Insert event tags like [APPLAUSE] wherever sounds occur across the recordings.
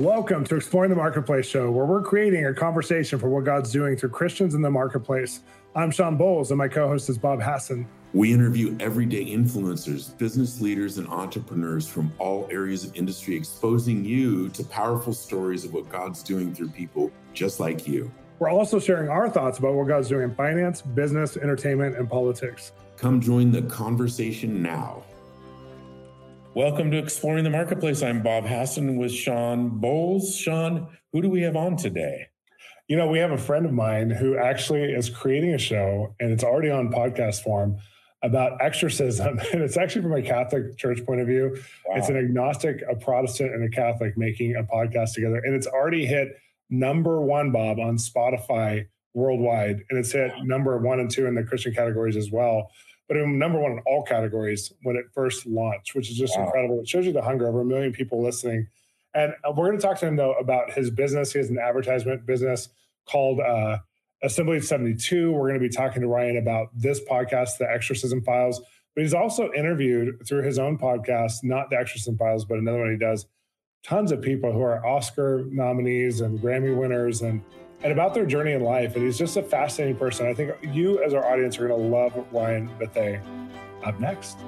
Welcome to Exploring the Marketplace show, where we're creating a conversation for what God's doing through Christians in the marketplace. I'm Shawn Bolz, and my co host is Bob Hasson. We interview everyday influencers, business leaders, and entrepreneurs from all areas of industry, exposing you to powerful stories of what God's doing through people just like you. We're also sharing our thoughts about what God's doing in finance, business, entertainment, and politics. Come join the conversation now. Welcome to Exploring the Marketplace. I'm Bob Hasson with Shawn Bolz. Shawn, who do we have on today? You know, we have a friend of mine who actually is creating a show and it's already on podcast form about exorcism. [LAUGHS] And it's actually from a Catholic church point of view. Wow. It's an agnostic, a Protestant, and a Catholic making a podcast together. And it's already hit number one, Bob, on Spotify worldwide. And it's hit number one and two in the Christian categories as well. But it number one in all categories when it first launched, which is just wow. incredible. It shows you the hunger. Over a million people listening. And we're going to talk to him, though, about his business. He has an advertisement business called uh, Assembly 72. We're going to be talking to Ryan about this podcast, The Exorcism Files. But he's also interviewed through his own podcast, not The Exorcism Files, but another one he does, tons of people who are Oscar nominees and Grammy winners and and about their journey in life. And he's just a fascinating person. I think you, as our audience, are going to love Ryan Bethea. Up next.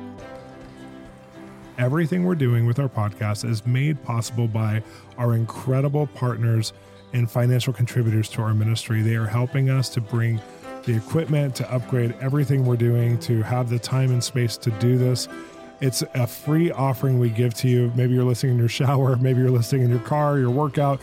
Everything we're doing with our podcast is made possible by our incredible partners and financial contributors to our ministry. They are helping us to bring the equipment, to upgrade everything we're doing, to have the time and space to do this. It's a free offering we give to you. Maybe you're listening in your shower, [LAUGHS] maybe you're listening in your car, your workout.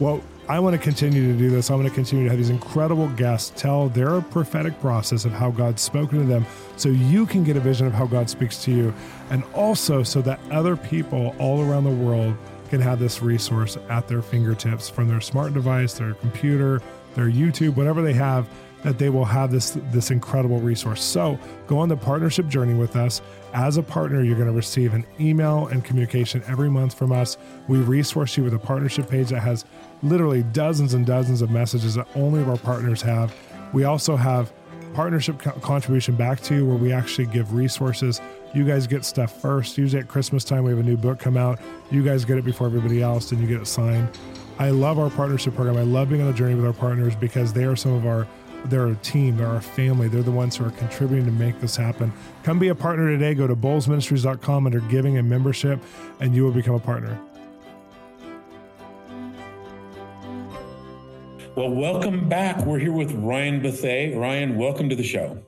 Well, I want to continue to do this. I want to continue to have these incredible guests tell their prophetic process of how God's spoken to them so you can get a vision of how God speaks to you. And also so that other people all around the world can have this resource at their fingertips from their smart device, their computer, their YouTube, whatever they have that they will have this this incredible resource. So go on the partnership journey with us. As a partner, you're going to receive an email and communication every month from us. We resource you with a partnership page that has literally dozens and dozens of messages that only of our partners have. We also have partnership co- contribution back to you where we actually give resources. You guys get stuff first. Usually at Christmas time, we have a new book come out. You guys get it before everybody else, and you get it signed. I love our partnership program. I love being on the journey with our partners because they are some of our they're a team, they're a family, they're the ones who are contributing to make this happen. Come be a partner today. Go to bolzministries.com under giving and membership, and you will become a partner. Well, welcome back. We're here with Ryan Bethea. Ryan, welcome to the show.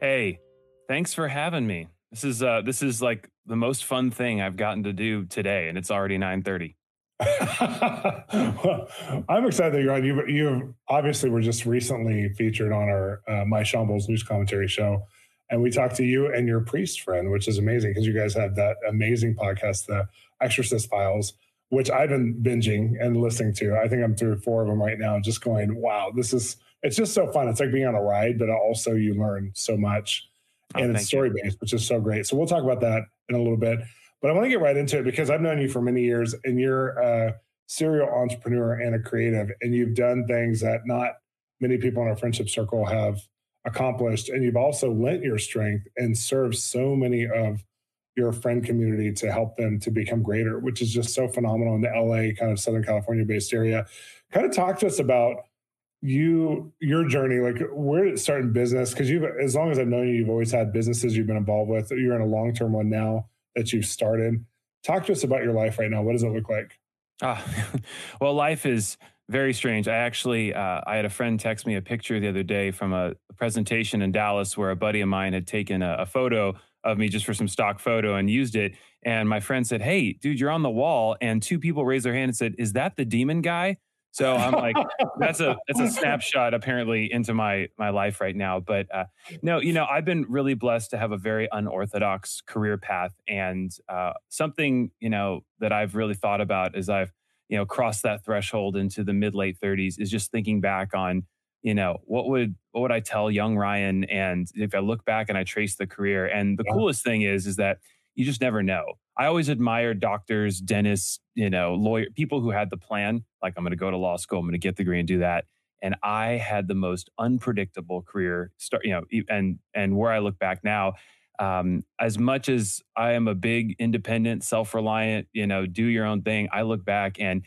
Hey, thanks for having me. This is uh this is like the most fun thing I've gotten to do today, and it's already 9:30. Well, [LAUGHS] I'm excited that you're on. You, you obviously were just recently featured on our uh, My Shambles news commentary show, and we talked to you and your priest friend, which is amazing because you guys have that amazing podcast, The Exorcist Files, which I've been binging and listening to. I think I'm through four of them right now, just going, "Wow, this is." It's just so fun. It's like being on a ride, but also you learn so much, oh, and it's story based, which is so great. So we'll talk about that in a little bit. But I want to get right into it because I've known you for many years and you're a serial entrepreneur and a creative, and you've done things that not many people in our friendship circle have accomplished. And you've also lent your strength and served so many of your friend community to help them to become greater, which is just so phenomenal in the LA, kind of Southern California based area. Kind of talk to us about you your journey like where did it start in business because you've as long as i've known you you've always had businesses you've been involved with you're in a long-term one now that you've started. Talk to us about your life right now. What does it look like? Uh, [LAUGHS] well, life is very strange. I actually, uh, I had a friend text me a picture the other day from a, presentation in Dallas where a buddy of mine had taken a, a photo of me just for some stock photo and used it. And my friend said, "Hey, dude, you're on the wall." And two people raised their hand and said, "Is that the demon guy?" So I'm like, [LAUGHS] that's a that's a snapshot apparently into my my life right now. But uh, no, you know, I've been really blessed to have a very unorthodox career path, and uh, something you know that I've really thought about as I've you know crossed that threshold into the mid late 30s is just thinking back on you know what would what would I tell young Ryan, and if I look back and I trace the career, and the yeah. coolest thing is is that you just never know. I always admired doctors, dentists, you know, lawyer people who had the plan. Like I'm going to go to law school, I'm going to get the degree and do that. And I had the most unpredictable career start, you know, and and where I look back now, um, as much as I am a big independent, self-reliant, you know, do your own thing, I look back and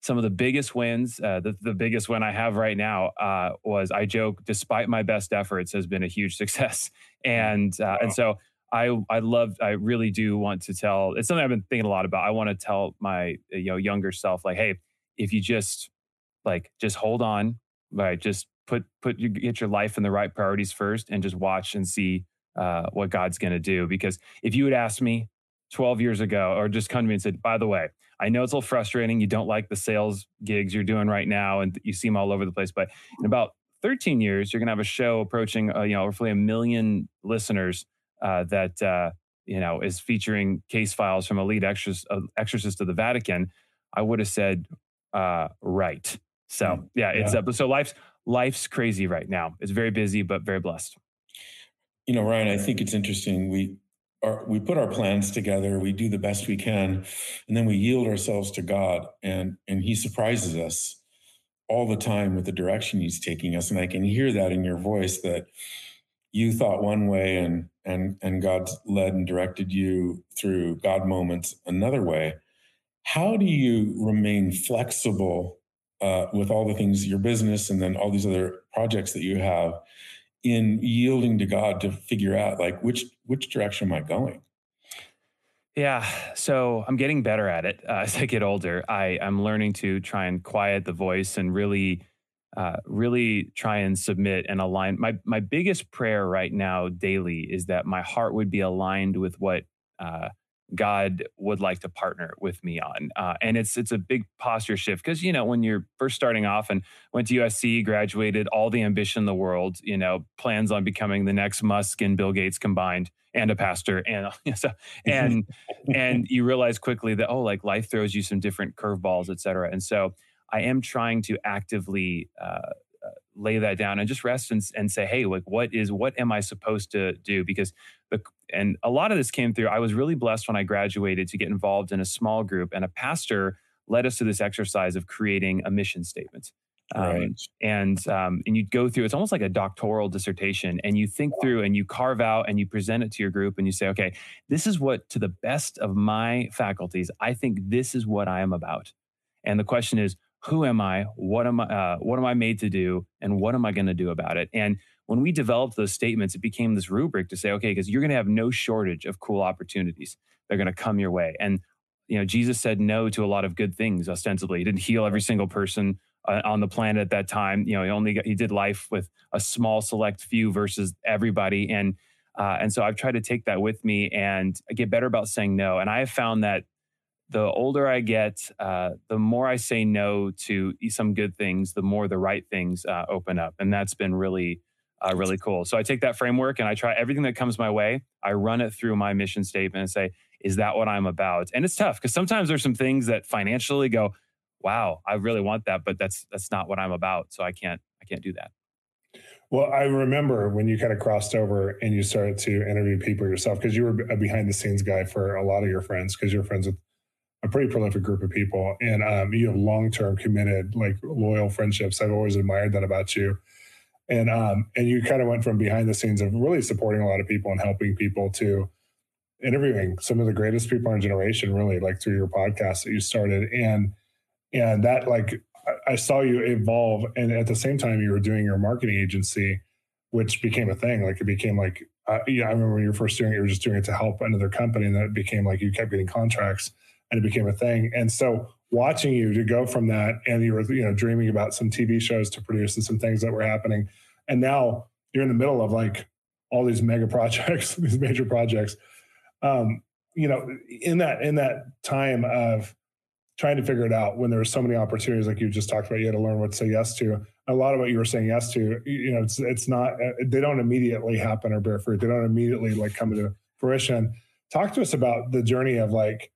some of the biggest wins, uh, the, the biggest win I have right now uh, was I joke, despite my best efforts, has been a huge [LAUGHS] success. And uh, wow. and so I I love I really do want to tell. It's something I've been thinking a lot about. I want to tell my you know younger self like, hey, if you just like just hold on, right? Just put put you get your life in the right priorities first, and just watch and see uh, what God's going to do. Because if you had asked me 12 years ago, or just come to me and said, by the way, I know it's a little frustrating. You don't like the sales gigs you're doing right now, and you see them all over the place. But in about 13 years, you're going to have a show approaching, uh, you know, roughly a million listeners uh, that uh, you know is featuring case files from a lead exorcist, uh, exorcist of the Vatican. I would have said, uh, right. So mm, yeah, it's yeah. so life's life's crazy right now. It's very busy, but very blessed. You know, Ryan, I think it's interesting. We are, we put our plans together, we do the best we can, and then we yield ourselves to God, and and He surprises us all the time with the direction He's taking us. And I can hear that in your voice that you thought one way, and and and God led and directed you through God moments another way. How do you remain flexible uh, with all the things your business and then all these other projects that you have? in yielding to God to figure out like which which direction am I going? Yeah, so I'm getting better at it uh, [LAUGHS] as I get older. I I'm learning to try and quiet the voice and really, uh, really try and submit and align. My my biggest prayer right now daily is that my heart would be aligned with what uh, God would like to partner with me on. Uh, and it's it's a big posture shift because you know when you're first starting off and went to USC, graduated, all the ambition in the world, you know, plans on becoming the next Musk and Bill Gates combined, and a pastor, and [LAUGHS] so and [LAUGHS] and you realize quickly that oh, like life throws you some different curveballs, et cetera. And so I am trying to actively. Uh, lay that down and just rest and, and say, hey, like what is what am I supposed to do? Because the and a lot of this came through. I was really blessed when I graduated to get involved in a small group, and a pastor led us to this exercise of creating a mission statement. Um, right. And um, and you go through. It's almost like a doctoral dissertation, and you think through and you carve out and you present it to your group, and you say, okay, this is what, to the best of my faculties, I think this is what I am about. And the question is, who am I? What am I? Uh, what am I made to do? And what am I going to do about it? And when we developed those statements, it became this rubric to say, okay, because you're going to have no shortage of cool opportunities. They're going to come your way. And you know, Jesus said no to a lot of good things. Ostensibly, he didn't heal every single person uh, on the planet at that time. You know, he only got, he did life with a small select few versus everybody. And uh, and so I've tried to take that with me and get better about saying no. And I have found that the older I get, uh, the more I say no to some good things, the more the right things uh, open up, and that's been really, uh, really cool. So I take that framework and I try everything that comes my way. I run it through my mission statement and say, "Is that what I'm about?" And it's tough because sometimes there's some things that financially go, "Wow, I really want that," but that's that's not what I'm about. So I can't I can't do that. Well, I remember when you kind of crossed over and you started to interview people yourself because you were a behind the scenes guy for a lot of your friends because you're friends with a pretty prolific group of people, and um, you have long term, committed, like loyal friendships. I've always admired that about you, and um, and you kind of went from behind the scenes of really supporting a lot of people and helping people to interviewing some of the greatest people in our generation, really, like through your podcast that you started, and and that like I saw you evolve, and at the same time you were doing your marketing agency, which became a thing. Like it became like uh, yeah, I remember when you were first doing it, you were just doing it to help another company, and then it became like you kept getting contracts and it became a thing. And so watching you to go from that and you were, you know, dreaming about some TV shows to produce and some things that were happening. And now you're in the middle of like all these mega [LAUGHS] projects, these major projects. Um, you know, in that in that time of trying to figure it out when there were so many opportunities like you just talked about, you had to learn what to say yes to. A lot of what you were saying yes to, you know, it's it's not they don't immediately happen or bear fruit. They don't immediately like come to fruition. Talk to us about the journey of like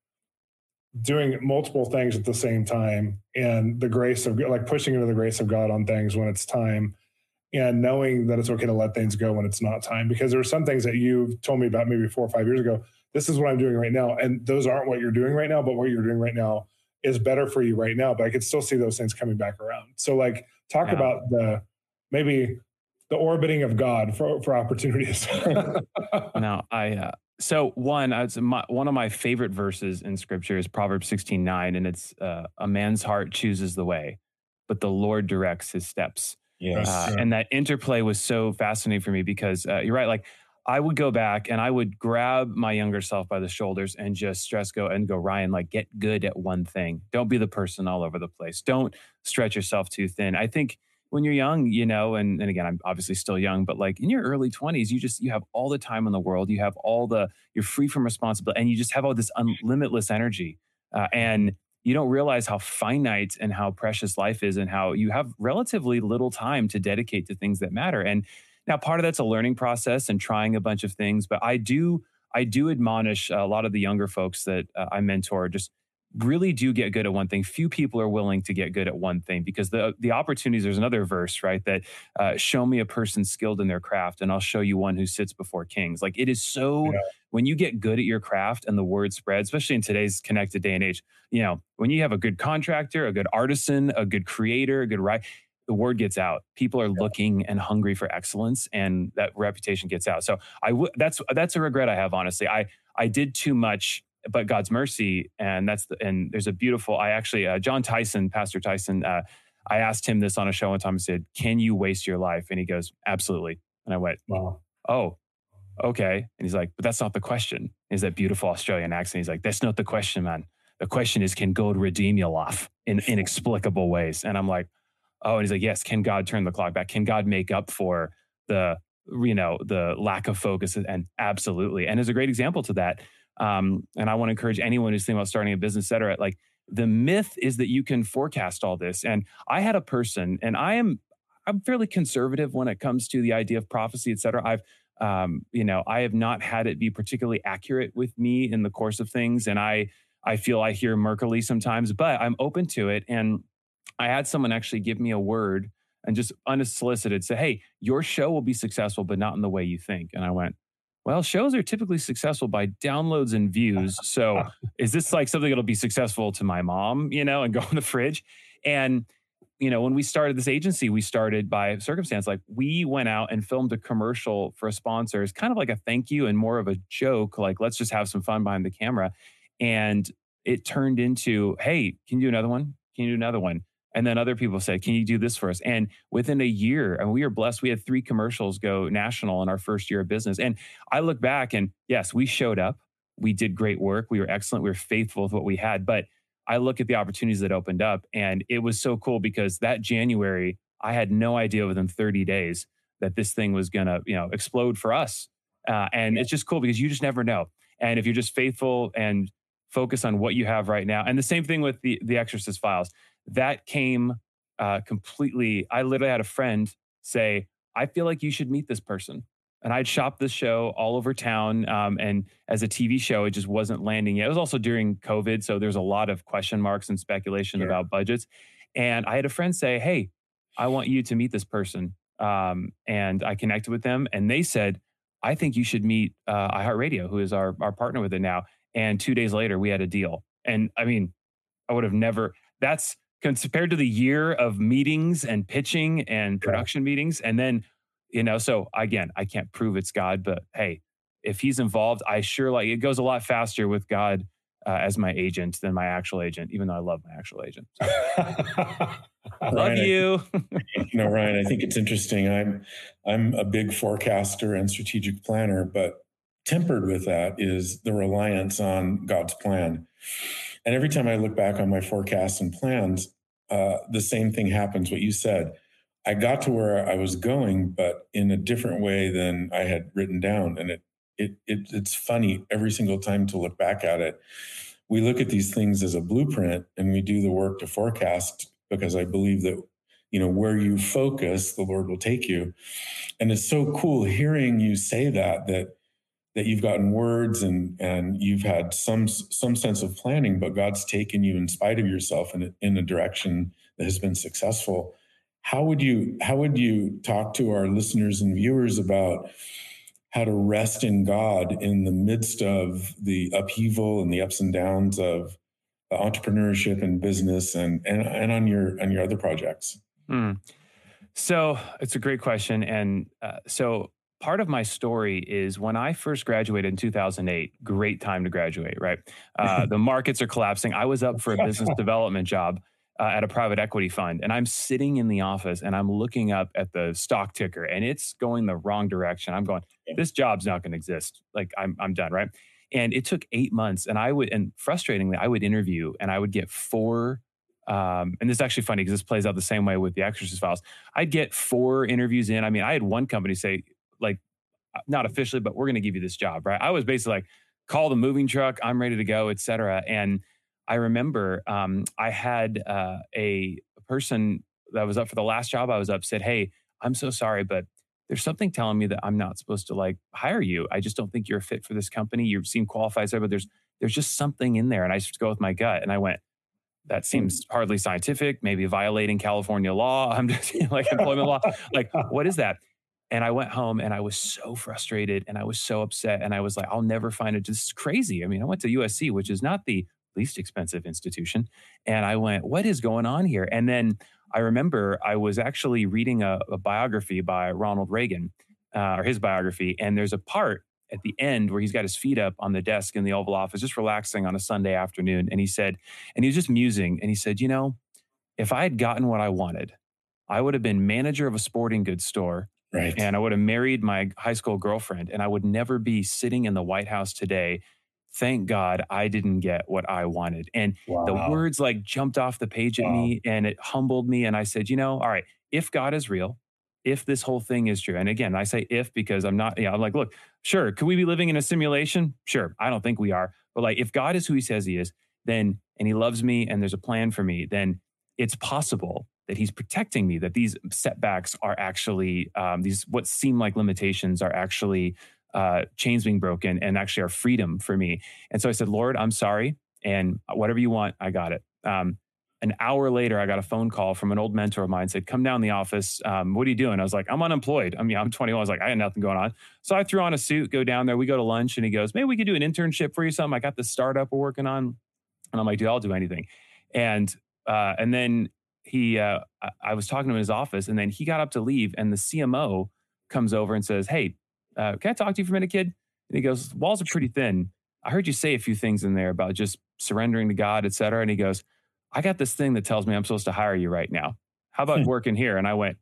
doing multiple things at the same time and the grace of like pushing into the grace of God on things when it's time and knowing that it's okay to let things go when it's not time. Because there are some things that you've told me about maybe four or five years ago this is what i'm doing right now. And those aren't what you're doing right now but what you're doing right now is better for you right now. But i could still see those things coming back around. So like talk yeah. about the maybe the orbiting of god for, for opportunities. [LAUGHS] No i uh, So one, my, one of my favorite verses in Scripture is Proverbs sixteen nine, and it's uh, a man's heart chooses the way, but the Lord directs his steps. Yes. Uh, and that interplay was so fascinating for me because uh, you're right. Like I would go back and I would grab my younger self by the shoulders and just stress go and go, Ryan, like get good at one thing. Don't be the person all over the place. Don't stretch yourself too thin. I think when you're young, you know, and, and again, I'm obviously still young, but like in your early 20s, you just, you have all the time in the world. You have all the, you're free from responsibility and you just have all this unlimitless energy. Uh, and you don't realize how finite and how precious life is and how you have relatively little time to dedicate to things that matter. And now part of that's a learning process and trying a bunch of things, but I do, I do admonish a lot of the younger folks that uh, I mentor just really do get good at one thing. Few people are willing to get good at one thing because the the opportunities. There's another verse, right? That uh, show me a person skilled in their craft, and I'll show you one who sits before kings. Like it is so. Yeah. When you get good at your craft and the word spreads, especially in today's connected day and age, you know, when you have a good contractor, a good artisan, a good creator, a good right, the word gets out. People are yeah. looking and hungry for excellence, and that reputation gets out. So I w- that's that's a regret I have. Honestly, I I did too much but God's mercy, and that's the and there's a beautiful. I actually uh, Jon Tyson, Pastor Tyson. Uh, I asked him this on a show one time. I said, "Can you waste your life?" And he goes, "Absolutely." And I went, "Wow, oh, okay." And he's like, "But that's not the question." Is that beautiful Australian accent? He's like, "That's not the question, man. The question is, can God redeem your life in inexplicable ways?" And I'm like, "Oh," and he's like, "Yes. Can God turn the clock back? Can God make up for the you know the lack of focus?" And absolutely. And as a great example to that um, and I want to encourage anyone who's thinking about starting a business, et cetera, like the myth is that you can forecast all this. And I had a person, and I am I'm fairly conservative when it comes to the idea of prophecy, et cetera. I've um, you know, I have not had it be particularly accurate with me in the course of things. And I I feel I hear murkily sometimes, but I'm open to it. And I had someone actually give me a word and just unsolicited say, Hey, your show will be successful, but not in the way you think. And I went, well, shows are typically successful by downloads and views. [LAUGHS] So is this like something that'll be successful to my mom, you know, and go in the fridge? And, you know, when we started this agency, we started by circumstance. Like we went out and filmed a commercial for a sponsor. It's kind of like a thank you and more of a joke. Like, let's just have some fun behind the camera. And it turned into, hey, can you do another one? Can you do another one? And then other people said, Can you do this for us? And within a year, and we are blessed, we had three commercials go national in our first year of business. And I look back and yes, we showed up. We did great work. We were excellent. We were faithful with what we had. But I look at the opportunities that opened up. And it was so cool because that January, I had no idea within 30 days that this thing was going to, you know, explode for us. Uh, and yeah. it's just cool because you just never know. And if you're just faithful and focus on what you have right now, and the same thing with the the Exorcist files that came uh, completely. I literally had a friend say, I feel like you should meet this person. And I'd shopped this show all over town. Um, and as a TV show, it just wasn't landing yet. It was also during COVID. So there's a lot of question marks and speculation about budgets. And I had a friend say, Hey, I want you to meet this person. Um, and I connected with them. And they said, I think you should meet uh, iHeartRadio, who is our, our partner with it now. And two days later, we had a deal. And I mean, I would have never, that's compared to the year of meetings and pitching and production yeah. meetings. And then, you know, so again, I can't prove it's God, but hey, if he's involved, I sure like it goes a lot faster with God uh, as my agent than my actual agent, even though I love my actual agent. [LAUGHS] Love Ryan, you. you know, Ryan, I think it's interesting. I'm I'm a big forecaster and strategic planner, but tempered with that is the reliance on God's plan. And every time I look back on my forecasts and plans, uh, the same thing happens. What you said, I got to where I was going, but in a different way than I had written down. And it, it, it it's funny every single time to look back at it. We look at these things as a blueprint, and we do the work to forecast because I believe that you know where you focus, the Lord will take you. And it's so cool hearing you say that that that you've gotten words and and you've had some some sense of planning, but God's taken you in spite of yourself in in a direction that has been successful. How would you how would you talk to our listeners and viewers about how to rest in God in the midst of the upheaval and the ups and downs of entrepreneurship and business and and, and on your on your other projects? Mm. So it's a great question, and uh, so part of my story is when I first graduated in 2008, great time to graduate, right? [LAUGHS] Uh, the markets are collapsing. I was up for a [LAUGHS] business development job uh, at a private equity fund, and I'm sitting in the office and I'm looking up at the stock ticker, and it's going the wrong direction. I'm going, this job's not going to exist. Like I'm, I'm done, right? And it took eight months, and I would, and frustratingly, I would interview, and I would get four um, and this is actually funny because this plays out the same way with the Exorcist Files. I'd get four interviews in. I mean, I had one company say, like, uh, not officially, but we're going to give you this job, right? I was basically like, call the moving truck, I'm ready to go, et cetera. And I remember um, I had uh, a person that was up for the last job I was up said, Hey, I'm so sorry, but there's something telling me that I'm not supposed to like hire you. I just don't think you're a fit for this company. You seem qualified, but there's there's just something in there. And I just go with my gut. And I went, that seems hardly scientific, maybe violating California law. [LAUGHS] I'm just like employment law. Like, what is that? And I went home and I was so frustrated and I was so upset. And I was like, I'll never find it. Is crazy. I mean, I went to USC, which is not the least expensive institution. And I went, what is going on here? And then I remember I was actually reading a, a biography by Ronald Reagan, uh, or his biography. And there's a part at the end where he's got his feet up on the desk in the Oval Office, just relaxing on a Sunday afternoon. And he said, and he was just musing, and he said, you know, if I had gotten what I wanted, I would have been manager of a sporting goods store. Right. And I would have married my high school girlfriend, and I would never be sitting in the White House today. Thank God I didn't get what I wanted. And wow. the words like jumped off the page at wow. me and it humbled me. And I said, you know, all right, if God is real, if this whole thing is true. And again, I say if because I'm not, yeah, I'm like, look, sure, could we be living in a simulation? Sure. I don't think we are. But like, if God is who he says he is, then, and he loves me and there's a plan for me, then it's possible that he's protecting me, that these setbacks are actually, um, these what seem like limitations are actually uh, chains being broken and actually are freedom for me. And so I said, Lord, I'm sorry. And whatever you want, I got it. Um, an hour later, I got a phone call from an old mentor of mine. Said, "Come down the office. Um, what are you doing?" I was like, "I'm unemployed. I mean, I'm 21." I was like, "I had nothing going on." So I threw on a suit, go down there. We go to lunch, and he goes, "Maybe we could do an internship for you. Something. I got this startup we're working on." And I'm like, "Dude, I'll do anything." And uh, and then he, uh, I was talking to him in his office, and then he got up to leave, and the CMO comes over and says, "Hey, uh, can I talk to you for a minute, kid?" And he goes, "Walls are pretty thin. I heard you say a few things in there about just surrendering to God, et cetera." And he goes I got this thing that tells me I'm supposed to hire you right now. How about hmm. working here? And I went,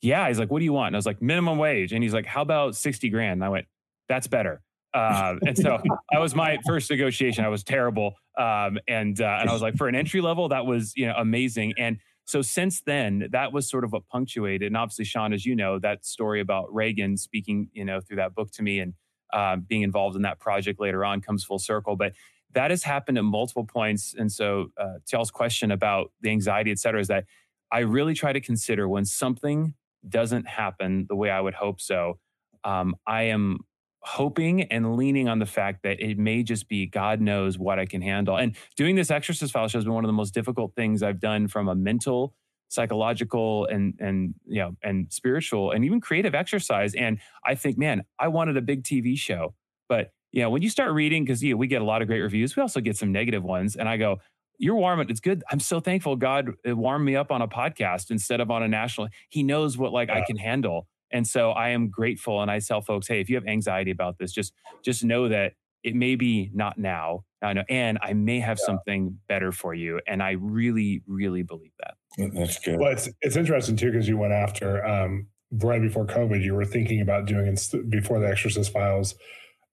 yeah. He's like, what do you want? And I was like, minimum wage. And he's like, how about 60 grand? And I went, that's better. Uh, and so that was my first negotiation. I was terrible. Um, and, uh, and I was like, for an entry level, that was, you know, amazing. And so since then, that was sort of what punctuated. And obviously, Shawn, as you know, that story about Reagan speaking, you know, through that book to me and uh, being involved in that project later on comes full circle. But that has happened at multiple points. And so, uh, question about the anxiety, et cetera, is that I really try to consider when something doesn't happen the way I would hope so. Um, I am hoping and leaning on the fact that it may just be God knows what I can handle. And doing this exorcist file show has been one of the most difficult things I've done from a mental, psychological, and and you know and spiritual and even creative exercise. And I think, man, I wanted a big TV show, but you know, when you start reading, because you know, we get a lot of great reviews, we also get some negative ones. And I go, you're warm. It's good. I'm so thankful God uh, warmed me up on a podcast instead of on a national. He knows what like yeah. I can handle. And so I am grateful. And I tell folks, hey, if you have anxiety about this, just just know that it may be not now. I know, and I may have yeah. something better for you. And I really, really believe that. That's good. Well, it's it's interesting too because you went after um, right before COVID. You were thinking about doing before the Exorcist Files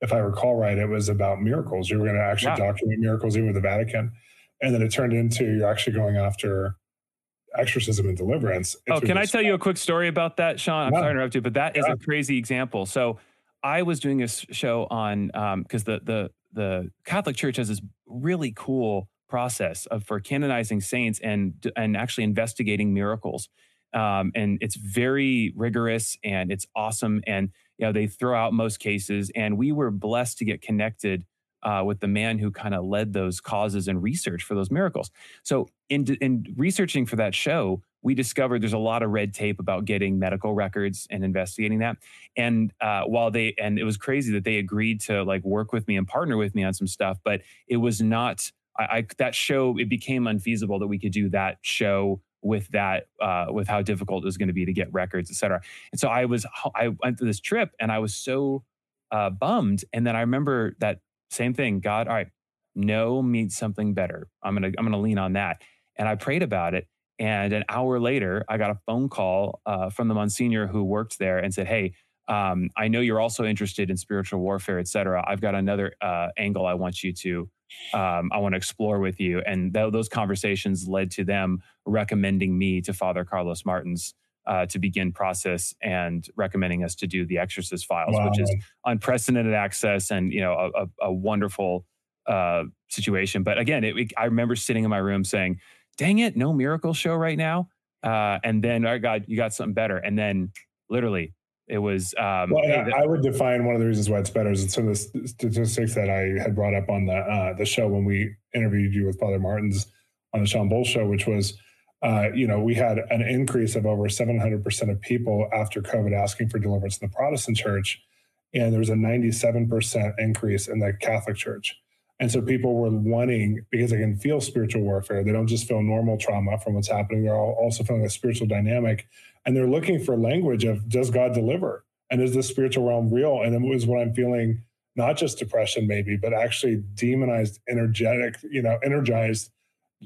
if I recall right, it was about miracles. You were going to actually yeah. document miracles even with the Vatican. And then it turned into you're actually going after exorcism and deliverance. Oh, can I tell you a quick story about that, Shawn? I'm yeah. sorry to interrupt you, but that is yeah. a crazy example. So I was doing a show on because um, the the the Catholic Church has this really cool process of for canonizing saints and and actually investigating miracles. Um, and it's very rigorous and it's awesome. And you know they throw out most cases and we were blessed to get connected uh, with the man who kind of led those causes and research for those miracles so in, in researching for that show we discovered there's a lot of red tape about getting medical records and investigating that and uh, while they and it was crazy that they agreed to like work with me and partner with me on some stuff but it was not I, I, that show it became unfeasible that we could do that show with that uh, with how difficult it was going to be to get records, et cetera. And so I was I went through this trip and I was so uh, bummed. And then I remember that same thing. God, all right, no means something better. I'm gonna I'm gonna lean on that. And I prayed about it. And an hour later, I got a phone call uh, from the Monsignor who worked there and said, "Hey, um, I know you're also interested in spiritual warfare, et cetera. I've got another uh, angle I want you to, um, I want to explore with you. And th- those conversations led to them recommending me to Father Carlos Martins uh, to begin process and recommending us to do the exorcist files, wow. which is unprecedented access and you know a, a, wonderful uh, situation. But again, it, it, I remember sitting in my room saying, "Dang it, no miracle show right now." Uh, and then, oh God, you got something better. And then, literally, it was. Um, well, hey, I, I would define one of the reasons why it's better is some of the statistics that I had brought up on the uh, the show when we interviewed you with Father Martins on the Shawn Bolz show, which was, uh, you know, we had an increase of over 700% of people after COVID asking for deliverance in the Protestant church. And there was a 97% increase in the Catholic church. And so people were wanting, because they can feel spiritual warfare, they don't just feel normal trauma from what's happening, they're also feeling a spiritual dynamic and they're looking for language of does God deliver? And is the spiritual realm real? And it was what I'm feeling, not just depression, maybe, but actually demonized, energetic, you know, energized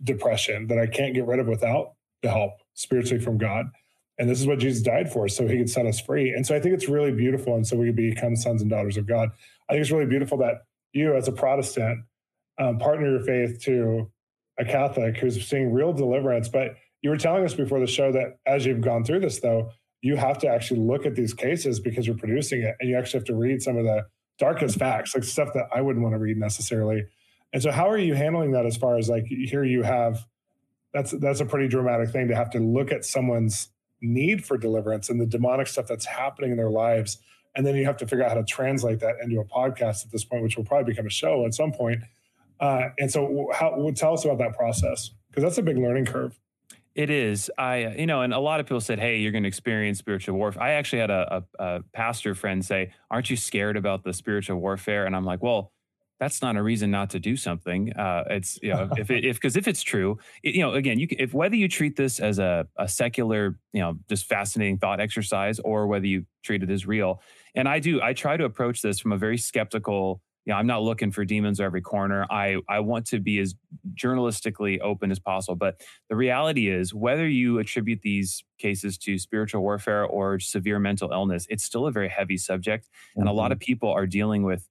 depression that I can't get rid of without the help spiritually from God. And this is what Jesus died for, so he could set us free. And so I think it's really beautiful. And so we become sons and daughters of God. I think it's really beautiful that you, as a Protestant, um, partner your faith to a Catholic who's seeing real deliverance, but you were telling us before the show that as you've gone through this, though, you have to actually look at these cases because you're producing it and you actually have to read some of the darkest facts, like stuff that I wouldn't want to read necessarily. And so, how are you handling that as far as like here you have that's that's a pretty dramatic thing to have to look at someone's need for deliverance and the demonic stuff that's happening in their lives and then you have to figure out how to translate that into a podcast at this point which will probably become a show at some point uh, and so how tell us about that process because that's a big learning curve it is. I, uh, you know, and a lot of people said, "Hey, you're going to experience spiritual warfare." I actually had a, a, a, pastor friend say, "Aren't you scared about the spiritual warfare?" And I'm like, "Well, that's not a reason not to do something. Uh, it's you know, if [LAUGHS] it, if because if it's true, it, you know, again, you can, if whether you treat this as a, a secular, you know, just fascinating thought exercise, or whether you treat it as real, and I do, I try to approach this from a very skeptical you know, I'm not looking for demons every corner. I, I want to be as journalistically open as possible. But the reality is, whether you attribute these cases to spiritual warfare or severe mental illness, it's still a very heavy subject. Mm-hmm. And a lot mm-hmm. of people are dealing with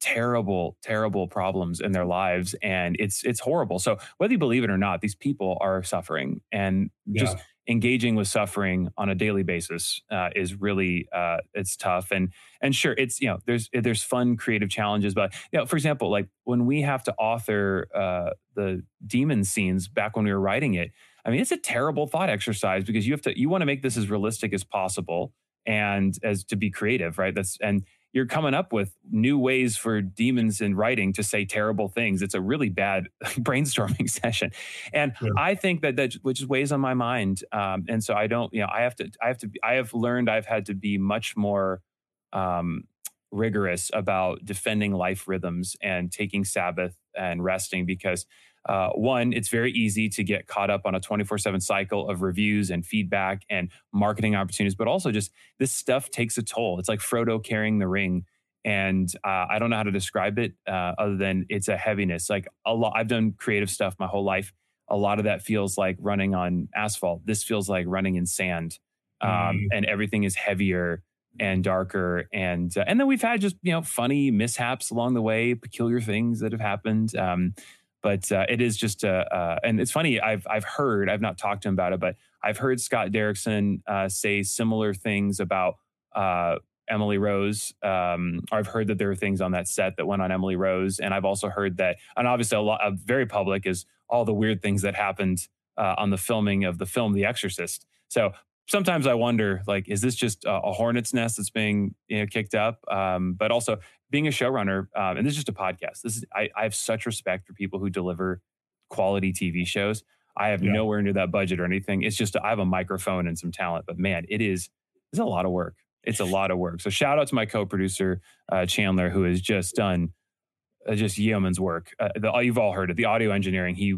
terrible terrible problems in their lives and it's it's horrible so whether you believe it or not these people are suffering and yeah. just engaging with suffering on a daily basis uh, is really uh, it's tough and and sure it's you know there's there's fun creative challenges but you know for example like when we have to author uh, the demon scenes back when we were writing it i mean it's a terrible thought exercise because you have to you want to make this as realistic as possible and as to be creative right that's and you're coming up with new ways for demons in writing to say terrible things. It's a really bad [LAUGHS] brainstorming [LAUGHS] session, and yeah. I think that that which weighs on my mind. Um, and so I don't, you know, I have to, I have to, I have learned I've had to be much more um, rigorous about defending life rhythms and taking Sabbath and resting because uh, one, it's very easy to get caught up on a 24 7 cycle of reviews and feedback and marketing opportunities, but also just this stuff takes a toll. It's like Frodo carrying the ring. And uh, I don't know how to describe it uh, other than it's a heaviness. Like a lot, I've done creative stuff my whole life. A lot of that feels like running on asphalt. This feels like running in sand, um, mm. and everything is heavier and darker. And uh, and then we've had just you know funny mishaps along the way, peculiar things that have happened. Um, but uh, it is just a, uh, and it's funny. I've I've heard I've not talked to him about it, but I've heard Scott Derrickson uh, say similar things about uh, Emily Rose. Um, I've heard that there are things on that set that went on Emily Rose, and I've also heard that, and obviously a lot of very public is all the weird things that happened uh, on the filming of the film The Exorcist. So sometimes I wonder, like, is this just a, a hornet's nest that's being you know, kicked up? Um, but also, being a showrunner, um, and this is just a podcast. This is I, I, have such respect for people who deliver quality TV shows. I have yeah. nowhere near that budget or anything. It's just I have a microphone and some talent, but man, it is it's a lot of work. It's a lot of work. So shout out to my co-producer uh, Chandler, who has just done uh, just yeoman's work. Uh, the, you've all heard it. The audio engineering he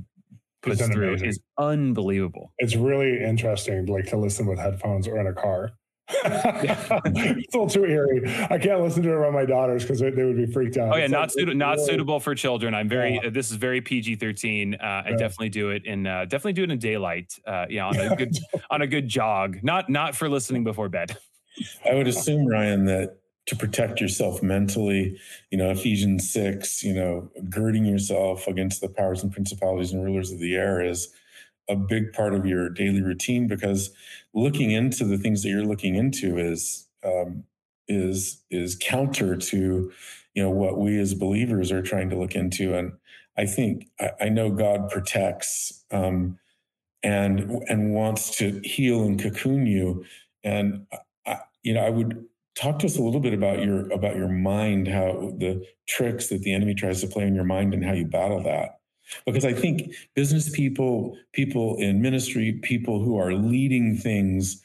puts through amazing. is unbelievable. It's really interesting, like to listen with headphones or in a car. It's a little too eerie. I can't listen to it around my daughters because they, they, would be freaked out. Oh yeah, it's not like, not really, suitable for children. I'm very. Yeah. Uh, this is very PG thirteen. Uh, I yeah. definitely do it in uh, definitely do it in daylight. Uh, yeah, on a good on a good jog. Not not for listening before bed. [LAUGHS] I would assume Ryan that to protect yourself mentally, you know, Ephesians six, you know, girding yourself against the powers and principalities and rulers of the air is a big part of your daily routine because looking into the things that you're looking into is um, is is counter to you know what we as believers are trying to look into. And i think i, I know god protects um, and and wants to heal and cocoon you. And I, you know i would talk to us a little bit about your about your mind how the tricks that the enemy tries to play in your mind and how you battle that because I think business people, people in ministry, people who are leading things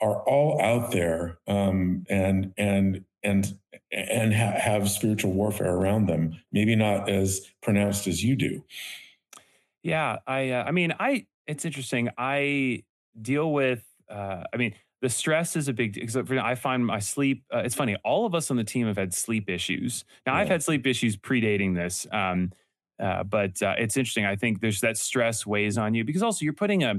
are all out there um, and and and and ha- have spiritual warfare around them. Maybe not as pronounced as you do. Yeah, I uh, I mean I it's interesting. I deal with uh, I mean the stress is a big because I find my sleep. Uh, it's funny. All of us on the team have had sleep issues. Now yeah. I've had sleep issues predating this. Um, uh, but uh, it's interesting. I think there's that stress weighs on you because also you're putting a,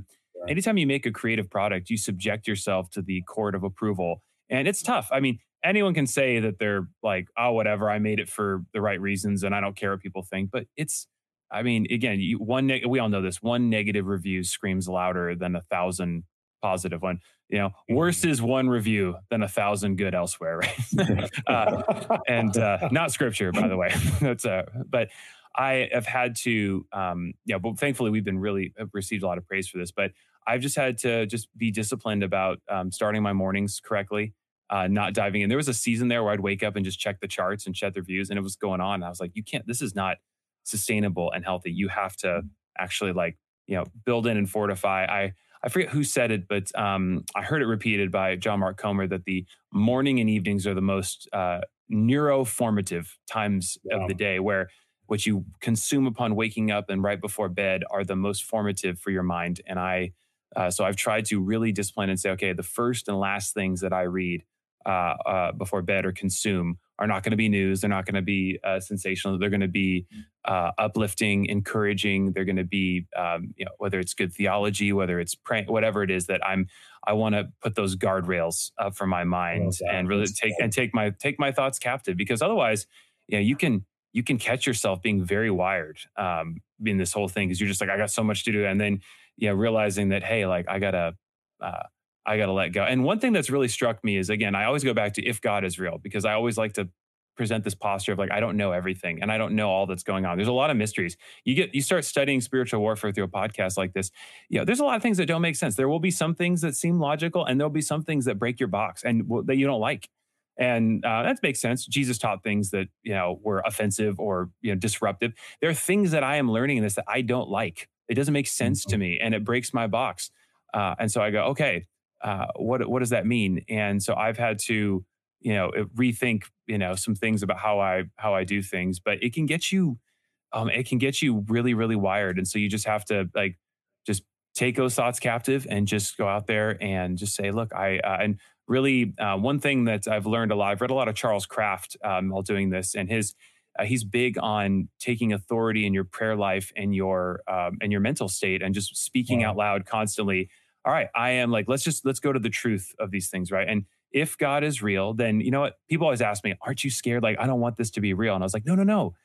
anytime you make a creative product, you subject yourself to the court of approval. And it's tough. I mean, anyone can say that they're like, oh, whatever, I made it for the right reasons and I don't care what people think. But it's, I mean, again, you, one, ne- we all know this one negative review screams louder than a thousand positive one. You know, worse mm-hmm. is one review than a thousand good elsewhere, right? [LAUGHS] uh, and uh, not scripture, by the way. [LAUGHS] That's uh, but I have had to, um, yeah, but thankfully we've been really have received a lot of praise for this. But I've just had to just be disciplined about um, starting my mornings correctly, uh, not diving in. There was a season there where I'd wake up and just check the charts and check the views, and it was going on. I was like, you can't. This is not sustainable and healthy. You have to mm. actually like you know build in and fortify. I I forget who said it, but um, I heard it repeated by John Mark Comer that the morning and evenings are the most uh, neuroformative times wow. of the day, where what you consume upon waking up and right before bed are the most formative for your mind. And I, uh, so I've tried to really discipline and say, okay, the first and last things that I read uh, uh, before bed or consume are not going to be news. They're not going to be uh, sensational. They're going to be uh, uplifting, encouraging. They're going to be, um, you know, whether it's good theology, whether it's whatever it is that I'm, I want to put those guardrails up for my mind and really take and take my take my thoughts captive because otherwise, you know, you can you can catch yourself being very wired um, in this whole thing because you're just like, I got so much to do. And then, yeah, realizing that, hey, like I gotta, uh, I gotta let go. And one thing that's really struck me is again, I always go back to if God is real because I always like to present this posture of like I don't know everything and I don't know all that's going on. There's a lot of mysteries. You get you start studying spiritual warfare through a podcast like this. You know, there's a lot of things that don't make sense. There will be some things that seem logical and there'll be some things that break your box and that you don't like and uh, that makes sense. Jesus taught things that you know were offensive or you know disruptive. There are things that I am learning in this that I don't like. It doesn't make sense mm-hmm. to me, and it breaks my box. Uh, and so I go, okay, uh, what what does that mean? And so I've had to you know rethink you know some things about how I how I do things. But it can get you, um, it can get you really really wired, and so you just have to like just take those thoughts captive and just go out there and just say, look, I uh, and really uh, one thing that I've learned a lot. I've read a lot of Charles Kraft um, while doing this, and his uh, he's big on taking authority in your prayer life and your um, and your mental state, and just speaking wow. out loud constantly. All right, I am like let's just let's go to the truth of these things, right? And if God is real, then you know what people always ask me, "Aren't you scared? Like I don't want this to be real." And I was like, "No, no, no."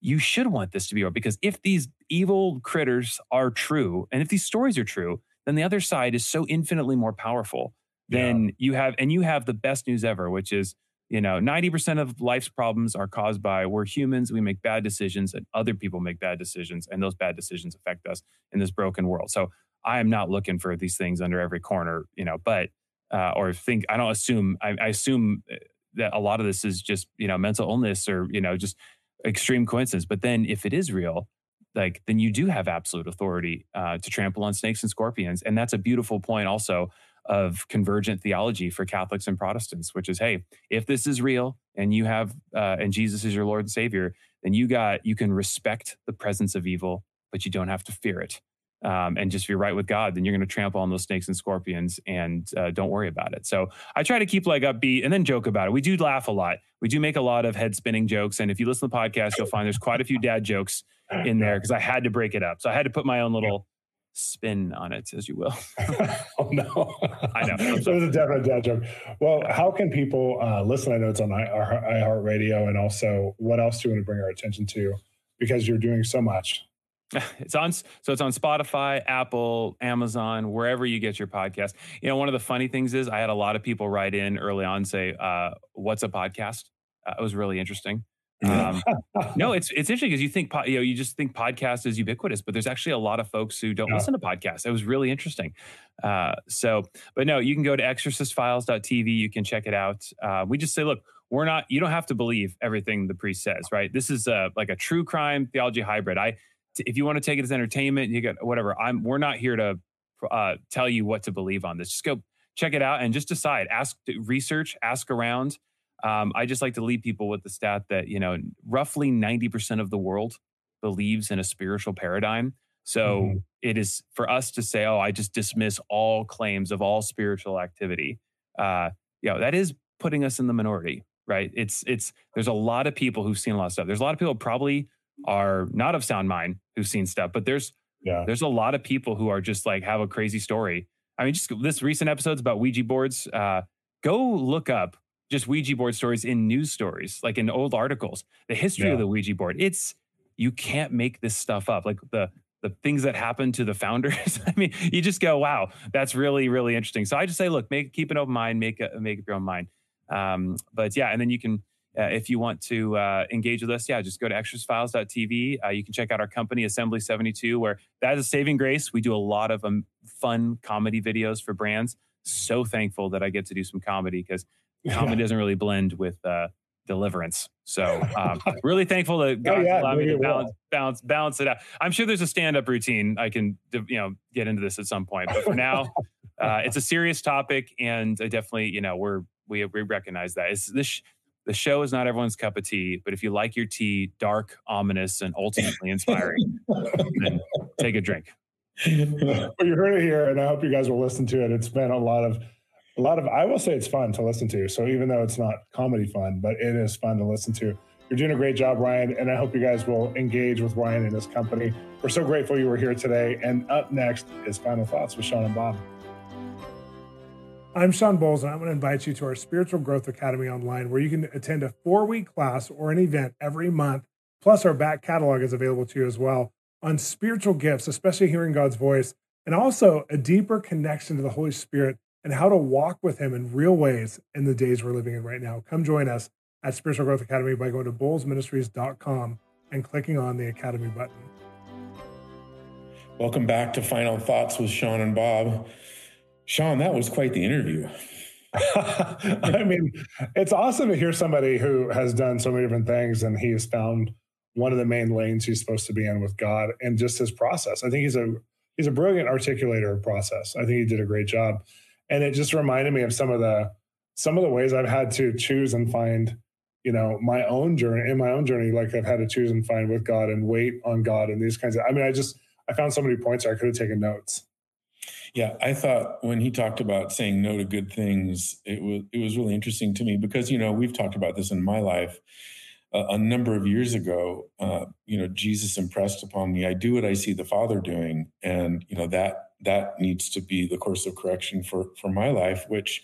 You should want this to be real because if these evil critters are true, and if these stories are true, then the other side is so infinitely more powerful then yeah. you have and you have the best news ever which is you know 90% of life's problems are caused by we're humans we make bad decisions and other people make bad decisions and those bad decisions affect us in this broken world. So i am not looking for these things under every corner you know but uh, or think i don't assume I, I assume uh, that a lot of this is just you know mental illness or you know just extreme coincidence. But then if it is real like then you do have absolute authority uh, to trample on snakes and scorpions. And that's a beautiful point also of convergent theology for Catholics and Protestants, which is, hey, if this is real and you have uh, and Jesus is your Lord and Savior, then you got you can respect the presence of evil, but you don't have to fear it. um, and just if you're right with God, then you're going to trample on those snakes and scorpions and uh, don't worry about it. So I try to keep like upbeat and then joke about it. We do laugh a lot. We do make a lot of head spinning jokes. And if you listen to the podcast, you'll find there's quite a few dad jokes in there because I had to break it up. So I had to put my own little spin on it, as you will. [LAUGHS] oh no, I know. [LAUGHS] It was a definite dad joke. Well, how can people uh, listen? I know it's on iHeartRadio, and also what else do you want to bring our attention to? Because you're doing so much. [LAUGHS] It's on so it's on Spotify, Apple, Amazon, wherever you get your podcast. You know, one of the funny things is I had a lot of people write in early on say, uh, "What's a podcast?" Uh, it was really interesting. Um, no, it's it's interesting because you think you know you just think podcast is ubiquitous, but there's actually a lot of folks who don't yeah. listen to podcasts. It was really interesting. Uh, so, but no, you can go to exorcistfiles.tv. You can check it out. Uh, we just say, look, we're not. You don't have to believe everything the priest says, right? This is a, like a true crime theology hybrid. I if you want to take it as entertainment, you get whatever. I'm we're not here to uh, tell you what to believe on this. Just go check it out and just decide. Ask, research, ask around. Um, I just like to lead people with the stat that you know roughly ninety percent of the world believes in a spiritual paradigm. So mm-hmm. it is for us to say, "Oh, I just dismiss all claims of all spiritual activity." Uh, you know, that is putting us in the minority, right? It's it's there's a lot of people who've seen a lot of stuff. There's a lot of people probably are not of sound mind who've seen stuff, but there's yeah. there's a lot of people who are just like have a crazy story. I mean, just this recent episodes about Ouija boards. Uh, go look up just Ouija board stories in news stories, like in old articles. The history yeah. of the Ouija board. It's you can't make this stuff up. Like the the things that happened to the founders. [LAUGHS] I mean, you just go, wow, that's really really interesting. So I just say, look, make keep an open mind, make a, make up your own mind. Um, but yeah, and then you can uh, if you want to uh, engage with us, yeah, just go to exorcistfiles.tv. Uh, you can check out our company, Assembly 72, where that is a saving grace. We do a lot of um, fun comedy videos for brands. So thankful that I get to do some comedy because comedy yeah. doesn't really blend with uh, deliverance. So um, [LAUGHS] really thankful that God oh, yeah, allowed me to balance, balance, balance it out. I'm sure there's a stand-up routine I can, you know, get into this at some point. But for now, [LAUGHS] uh, it's a serious topic, and I definitely, you know, we're we, we recognize that. It's this the show is not everyone's cup of tea, but if you like your tea dark, ominous, and ultimately inspiring, then take a drink. [LAUGHS] well, you heard it here, and I hope you guys will listen to it. It's been a lot of, a lot of. I will say it's fun to listen to. So even though it's not comedy fun, but it is fun to listen to. You're doing a great job, Ryan, and I hope you guys will engage with Ryan and his company. We're so grateful you were here today. And up next is Final Thoughts with Shawn and Bob. I'm Shawn Bolz, and I'm going to invite you to our Spiritual Growth Academy online, where you can attend a four week class or an event every month. Plus, our back catalog is available to you as well on spiritual gifts, especially hearing God's voice, and also a deeper connection to the Holy Spirit and how to walk with Him in real ways in the days we're living in right now. Come join us at Spiritual Growth Academy by going to bolzministries.com and clicking on the Academy button. Welcome back to Final Thoughts with Shawn and Bob. Shawn, that was quite the interview. [LAUGHS] I mean, it's awesome to hear somebody who has done so many different things and he has found one of the main lanes he's supposed to be in with God and just his process. I think he's a he's a brilliant articulator of process. I think he did a great job. And it just reminded me of some of the some of the ways I've had to choose and find, you know, my own journey in my own journey, like I've had to choose and find with God and wait on God and these kinds of I mean, I just I found so many points I could have taken notes. Yeah, I thought when he talked about saying no to good things, it was it was really interesting to me because you know we've talked about this in my life uh, a number of years ago. Uh, you know, Jesus impressed upon me, I do what I see the Father doing, and you know that that needs to be the course of correction for for my life, which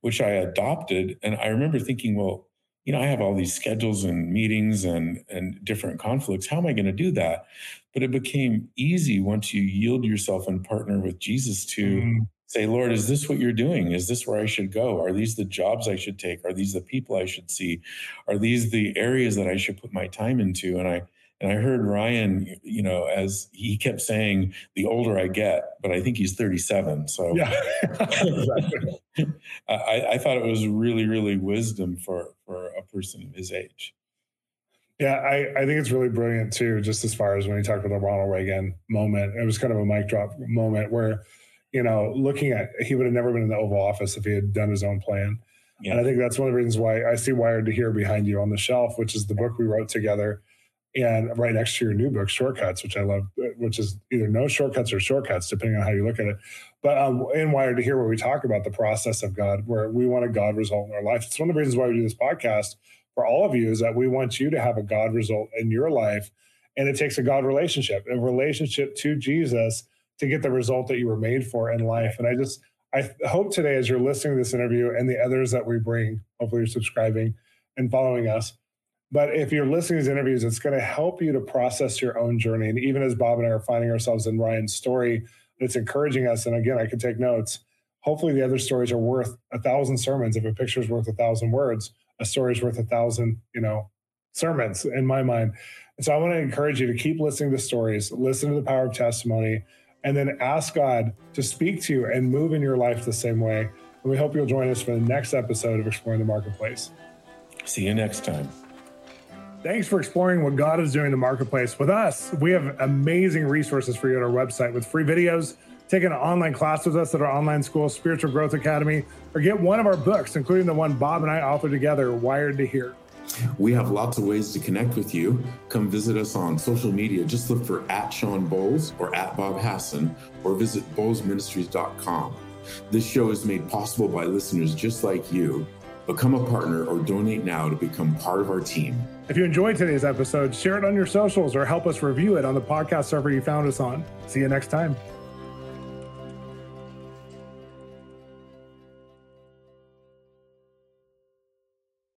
which I adopted. And I remember thinking, well, you know, I have all these schedules and meetings and and different conflicts. How am I going to do that? But it became easy once you yield yourself and partner with Jesus to mm-hmm. say, Lord, is this what you're doing? Is this where I should go? Are these the jobs I should take? Are these the people I should see? Are these the areas that I should put my time into? And I and I heard Ryan, you know, as he kept saying, the older I get, but I think he's 37. So yeah. [LAUGHS] I, I thought it was really, really wisdom for for a person of his age. Yeah, I, I think it's really brilliant too, just as far as when you talk about the Ronald Reagan moment. It was kind of a mic drop moment where, you know, looking at he would have never been in the Oval Office if he had done his own plan. Yeah. And I think that's one of the reasons why I see Wired to Hear behind you on the shelf, which is the book we wrote together. And right next to your new book, Shortcuts, which I love, which is either no shortcuts or shortcuts, depending on how you look at it. But um, in Wired to Hear, where we talk about the process of God, where we want a God result in our life. It's one of the reasons why we do this podcast for all of you is that we want you to have a God result in your life. And it takes a God relationship, a relationship to Jesus to get the result that you were made for in life. And I just, I hope today, as you're listening to this interview and the others that we bring, hopefully you're subscribing and following us, but if you're listening to these interviews, it's going to help you to process your own journey. And even as Bob and I are finding ourselves in Ryan's story, it's encouraging us. And again, I can take notes. Hopefully, the other stories are worth a thousand sermons. If a picture is worth a thousand words, a story is worth a thousand, you know, sermons in my mind. And so I want to encourage you to keep listening to stories, listen to the power of testimony, and then ask God to speak to you and move in your life the same way. And we hope you'll join us for the next episode of Exploring the Marketplace. See you next time. Thanks for exploring what God is doing in the marketplace with us. We have amazing resources for you at our website with free videos, take an online class with us at our online school, Spiritual Growth Academy, or get one of our books, including the one Bob and I authored together, Wired to Hear. We have lots of ways to connect with you. Come visit us on social media. Just look for at Shawn Bolz or at Bob Hasson or visit bolzministries.com. This show is made possible by listeners just like you. Become a partner or donate now to become part of our team. If you enjoyed today's episode, share it on your socials or help us review it on the podcast server you found us on. See you next time.